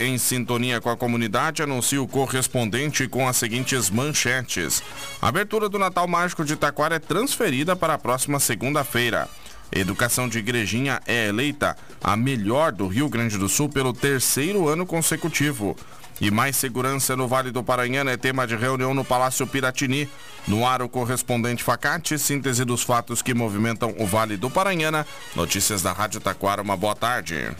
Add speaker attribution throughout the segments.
Speaker 1: Em sintonia com a comunidade, anuncia o correspondente com as seguintes manchetes. A abertura do Natal Mágico de Taquara é transferida para a próxima segunda-feira. Educação de Igrejinha é eleita a melhor do Rio Grande do Sul pelo terceiro ano consecutivo. E mais segurança no Vale do Paranhana é tema de reunião no Palácio Piratini. No ar, o correspondente Facate, síntese dos fatos que movimentam o Vale do Paranhana. Notícias da Rádio Taquara, uma boa tarde.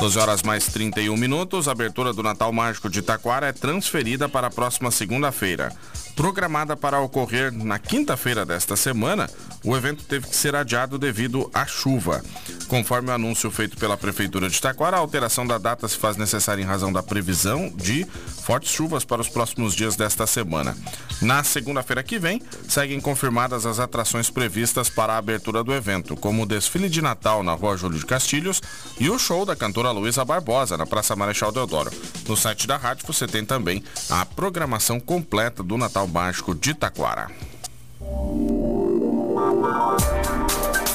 Speaker 1: Doze horas mais 31 minutos, a abertura do Natal Mágico de Taquara é transferida para a próxima segunda-feira. Programada para ocorrer na quinta-feira desta semana, o evento teve que ser adiado devido à chuva. Conforme o anúncio feito pela Prefeitura de Taquara, a alteração da data se faz necessária em razão da previsão de fortes chuvas para os próximos dias desta semana. Na segunda-feira que vem, seguem confirmadas as atrações previstas para a abertura do evento, como o desfile de Natal na Rua Júlio de Castilhos e o show da cantora Luísa Barbosa na Praça Marechal Deodoro. No site da rádio você tem também a programação completa do Natal Mágico de Taquara.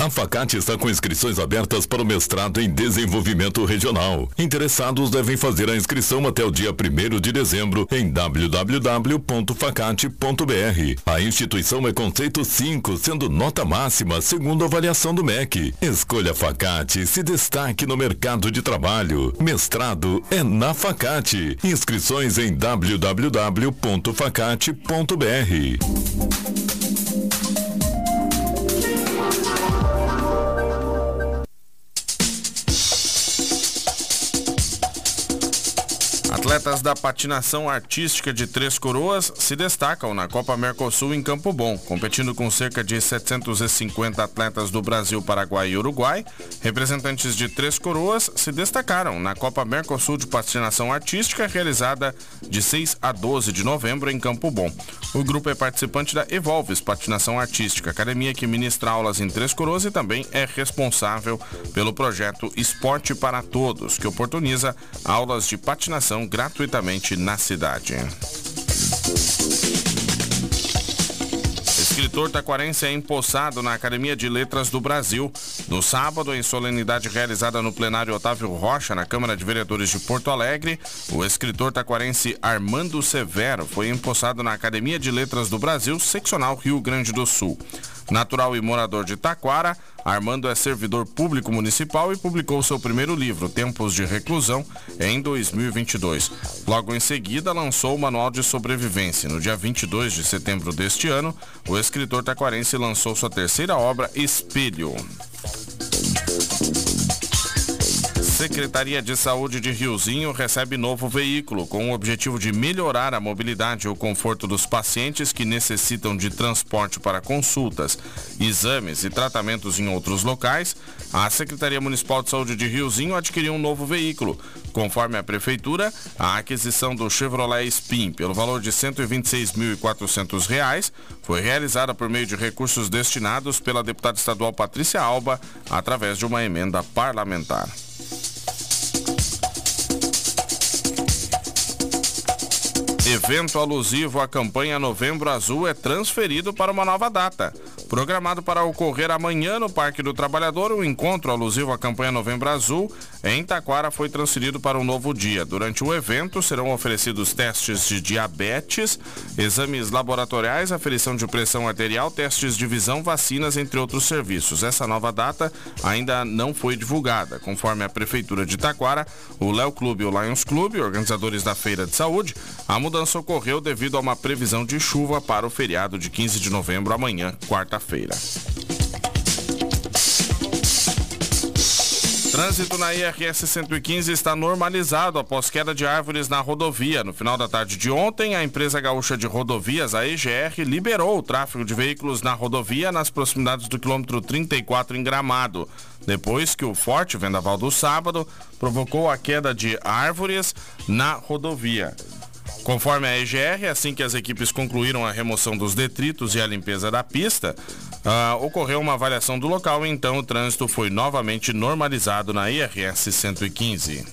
Speaker 2: A Facate está com inscrições abertas para o mestrado em desenvolvimento regional. Interessados devem fazer a inscrição até o dia 1 de dezembro em www.facate.br. A instituição é conceito 5, sendo nota máxima segundo a avaliação do MEC. Escolha Facate, se destaque no mercado de trabalho. Mestrado é na Facate. Inscrições em www.facate.br.
Speaker 1: Atletas da patinação artística de Três Coroas se destacam na Copa Mercosul em Campo Bom, competindo com cerca de 750 atletas do Brasil, Paraguai e Uruguai. Representantes de Três Coroas se destacaram na Copa Mercosul de patinação artística realizada de 6 a 12 de novembro em Campo Bom. O grupo é participante da Evolves Patinação Artística, academia que ministra aulas em Três Coroas e também é responsável pelo projeto Esporte para Todos, que oportuniza aulas de patinação gratuitamente na cidade. Escritor taquarense é empossado na Academia de Letras do Brasil. No sábado, em solenidade realizada no plenário Otávio Rocha, na Câmara de Vereadores de Porto Alegre, o escritor taquarense Armando Severo foi empossado na Academia de Letras do Brasil, seccional Rio Grande do Sul. Natural e morador de Taquara, Armando é servidor público municipal e publicou seu primeiro livro, Tempos de Reclusão, em 2022. Logo em seguida, lançou o Manual de Sobrevivência. No dia 22 de setembro deste ano, o escritor taquarense lançou sua terceira obra, Espelho. Secretaria de Saúde de Riozinho recebe novo veículo com o objetivo de melhorar a mobilidade e o conforto dos pacientes que necessitam de transporte para consultas, exames e tratamentos em outros locais. A Secretaria Municipal de Saúde de Riozinho adquiriu um novo veículo. Conforme a Prefeitura, a aquisição do Chevrolet Spin pelo valor de R$ 126.400 foi realizada por meio de recursos destinados pela deputada estadual Patrícia Alba através de uma emenda parlamentar. Evento alusivo à campanha Novembro Azul é transferido para uma nova data. Programado para ocorrer amanhã no Parque do Trabalhador, o encontro alusivo à campanha Novembro Azul em Taquara foi transferido para um novo dia. Durante o evento serão oferecidos testes de diabetes, exames laboratoriais, aferição de pressão arterial, testes de visão, vacinas, entre outros serviços. Essa nova data ainda não foi divulgada. Conforme a Prefeitura de Taquara, o Léo Clube e o Lions Clube, organizadores da Feira de Saúde, a ocorreu devido a uma previsão de chuva para o feriado de 15 de novembro, amanhã, quarta-feira feira Trânsito na IRS 115 está normalizado após queda de árvores na rodovia. No final da tarde de ontem, a empresa gaúcha de rodovias, a EGR, liberou o tráfego de veículos na rodovia nas proximidades do quilômetro 34 em Gramado, depois que o forte vendaval do sábado provocou a queda de árvores na rodovia. Conforme a EGR, assim que as equipes concluíram a remoção dos detritos e a limpeza da pista, uh, ocorreu uma avaliação do local e então o trânsito foi novamente normalizado na IRS 115.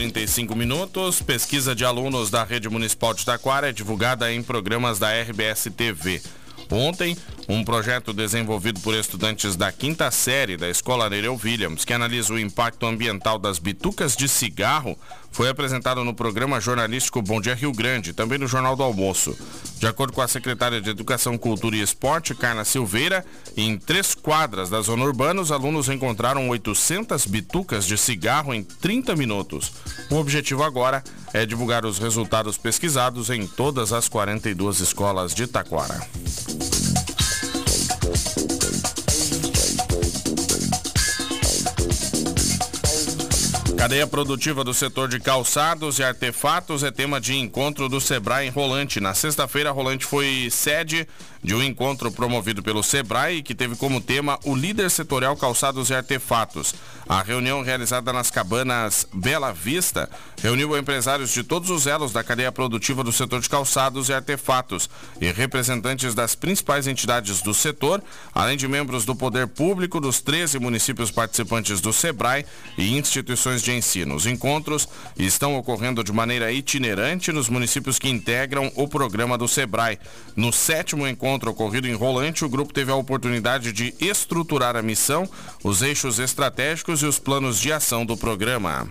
Speaker 1: 35 minutos. Pesquisa de alunos da Rede Municipal de Taquara é divulgada em programas da RBS TV. Ontem, um projeto desenvolvido por estudantes da quinta série da Escola Nereu Williams, que analisa o impacto ambiental das bitucas de cigarro, foi apresentado no programa jornalístico Bom Dia Rio Grande, também no Jornal do Almoço. De acordo com a secretária de Educação, Cultura e Esporte, Carla Silveira, em três quadras da zona urbana, os alunos encontraram 800 bitucas de cigarro em 30 minutos. O objetivo agora é divulgar os resultados pesquisados em todas as 42 escolas de Taquara. Cadeia produtiva do setor de calçados e artefatos é tema de encontro do Sebrae em Rolante. Na sexta-feira, Rolante foi sede de um encontro promovido pelo Sebrae que teve como tema o líder setorial calçados e artefatos. A reunião realizada nas cabanas Bela Vista reuniu empresários de todos os elos da cadeia produtiva do setor de calçados e artefatos e representantes das principais entidades do setor, além de membros do poder público dos 13 municípios participantes do Sebrae e instituições de ensino. Os encontros estão ocorrendo de maneira itinerante nos municípios que integram o programa do Sebrae. No sétimo encontro ocorrido em Rolante, o grupo teve a oportunidade de estruturar a missão, os eixos estratégicos e os planos de ação do programa.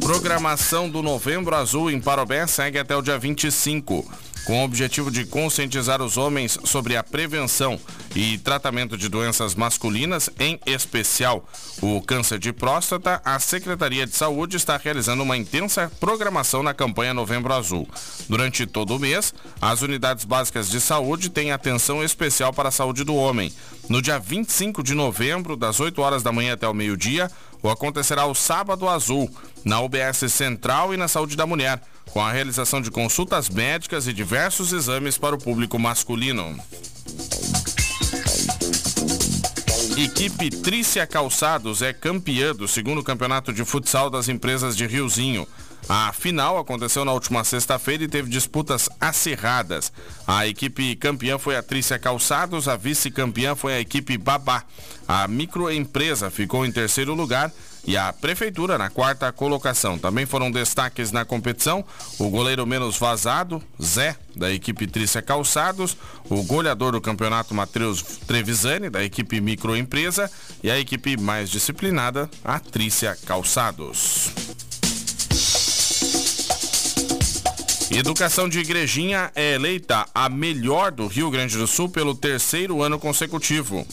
Speaker 1: Programação do Novembro Azul em Parobé segue até o dia 25 com o objetivo de conscientizar os homens sobre a prevenção e tratamento de doenças masculinas, em especial o câncer de próstata, a Secretaria de Saúde está realizando uma intensa programação na campanha Novembro Azul. Durante todo o mês, as unidades básicas de saúde têm atenção especial para a saúde do homem. No dia 25 de novembro, das 8 horas da manhã até o meio-dia, o acontecerá o Sábado Azul, na UBS Central e na Saúde da Mulher com a realização de consultas médicas e diversos exames para o público masculino. Equipe Trícia Calçados é campeã do segundo campeonato de futsal das empresas de Riozinho. A final aconteceu na última sexta-feira e teve disputas acirradas. A equipe campeã foi a Trícia Calçados, a vice-campeã foi a equipe Babá. A microempresa ficou em terceiro lugar e a Prefeitura na quarta colocação. Também foram destaques na competição o goleiro menos vazado, Zé, da equipe Trícia Calçados, o goleador do campeonato Matheus Trevisani, da equipe Microempresa, e a equipe mais disciplinada, a Trícia Calçados. Educação de Igrejinha é eleita a melhor do Rio Grande do Sul pelo terceiro ano consecutivo.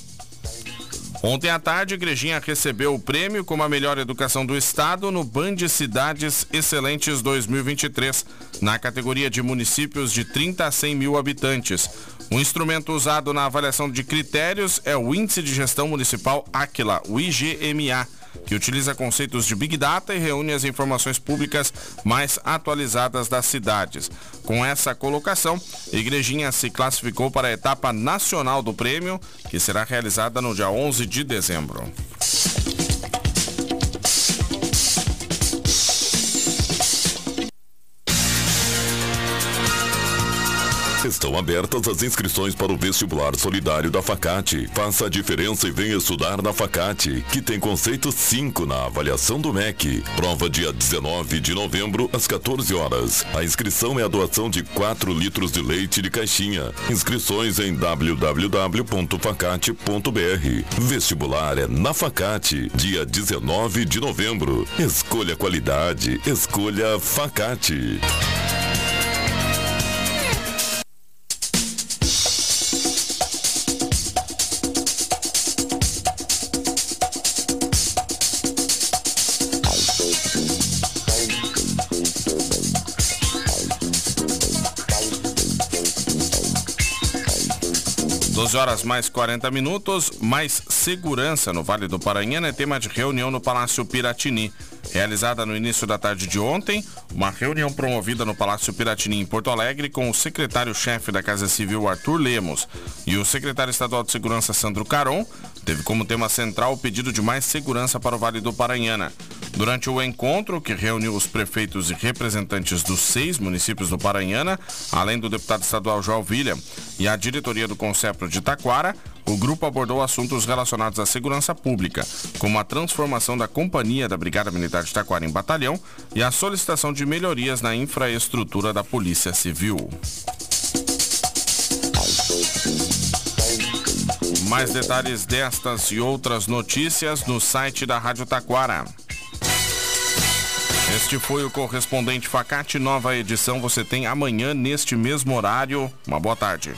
Speaker 1: Ontem à tarde, Igrejinha recebeu o prêmio como a melhor educação do estado no Band Cidades Excelentes 2023, na categoria de municípios de 30 a 100 mil habitantes. O instrumento usado na avaliação de critérios é o Índice de Gestão Municipal Aquila, o IGMA que utiliza conceitos de Big Data e reúne as informações públicas mais atualizadas das cidades. Com essa colocação, Igrejinha se classificou para a etapa nacional do prêmio, que será realizada no dia 11 de dezembro.
Speaker 2: Estão abertas as inscrições para o vestibular solidário da Facate. Faça a diferença e venha estudar na Facate, que tem conceito 5 na avaliação do MEC. Prova dia 19 de novembro, às 14 horas. A inscrição é a doação de 4 litros de leite de caixinha. Inscrições em www.facate.br. Vestibular é na Facate, dia 19 de novembro. Escolha qualidade, escolha Facate.
Speaker 1: 12 horas mais 40 minutos, mais segurança no Vale do Paranhana é tema de reunião no Palácio Piratini. Realizada no início da tarde de ontem, uma reunião promovida no Palácio Piratini em Porto Alegre com o secretário-chefe da Casa Civil Arthur Lemos e o secretário estadual de Segurança Sandro Caron, teve como tema central o pedido de mais segurança para o Vale do Paranhana. Durante o encontro, que reuniu os prefeitos e representantes dos seis municípios do Paranhana, além do deputado estadual João Vilha e a diretoria do Concepro de Taquara, o grupo abordou assuntos relacionados à segurança pública, como a transformação da companhia da Brigada Militar de Taquara em batalhão e a solicitação de melhorias na infraestrutura da Polícia Civil. Mais detalhes destas e outras notícias no site da Rádio Taquara. Este foi o correspondente Facate. Nova edição você tem amanhã neste mesmo horário. Uma boa tarde.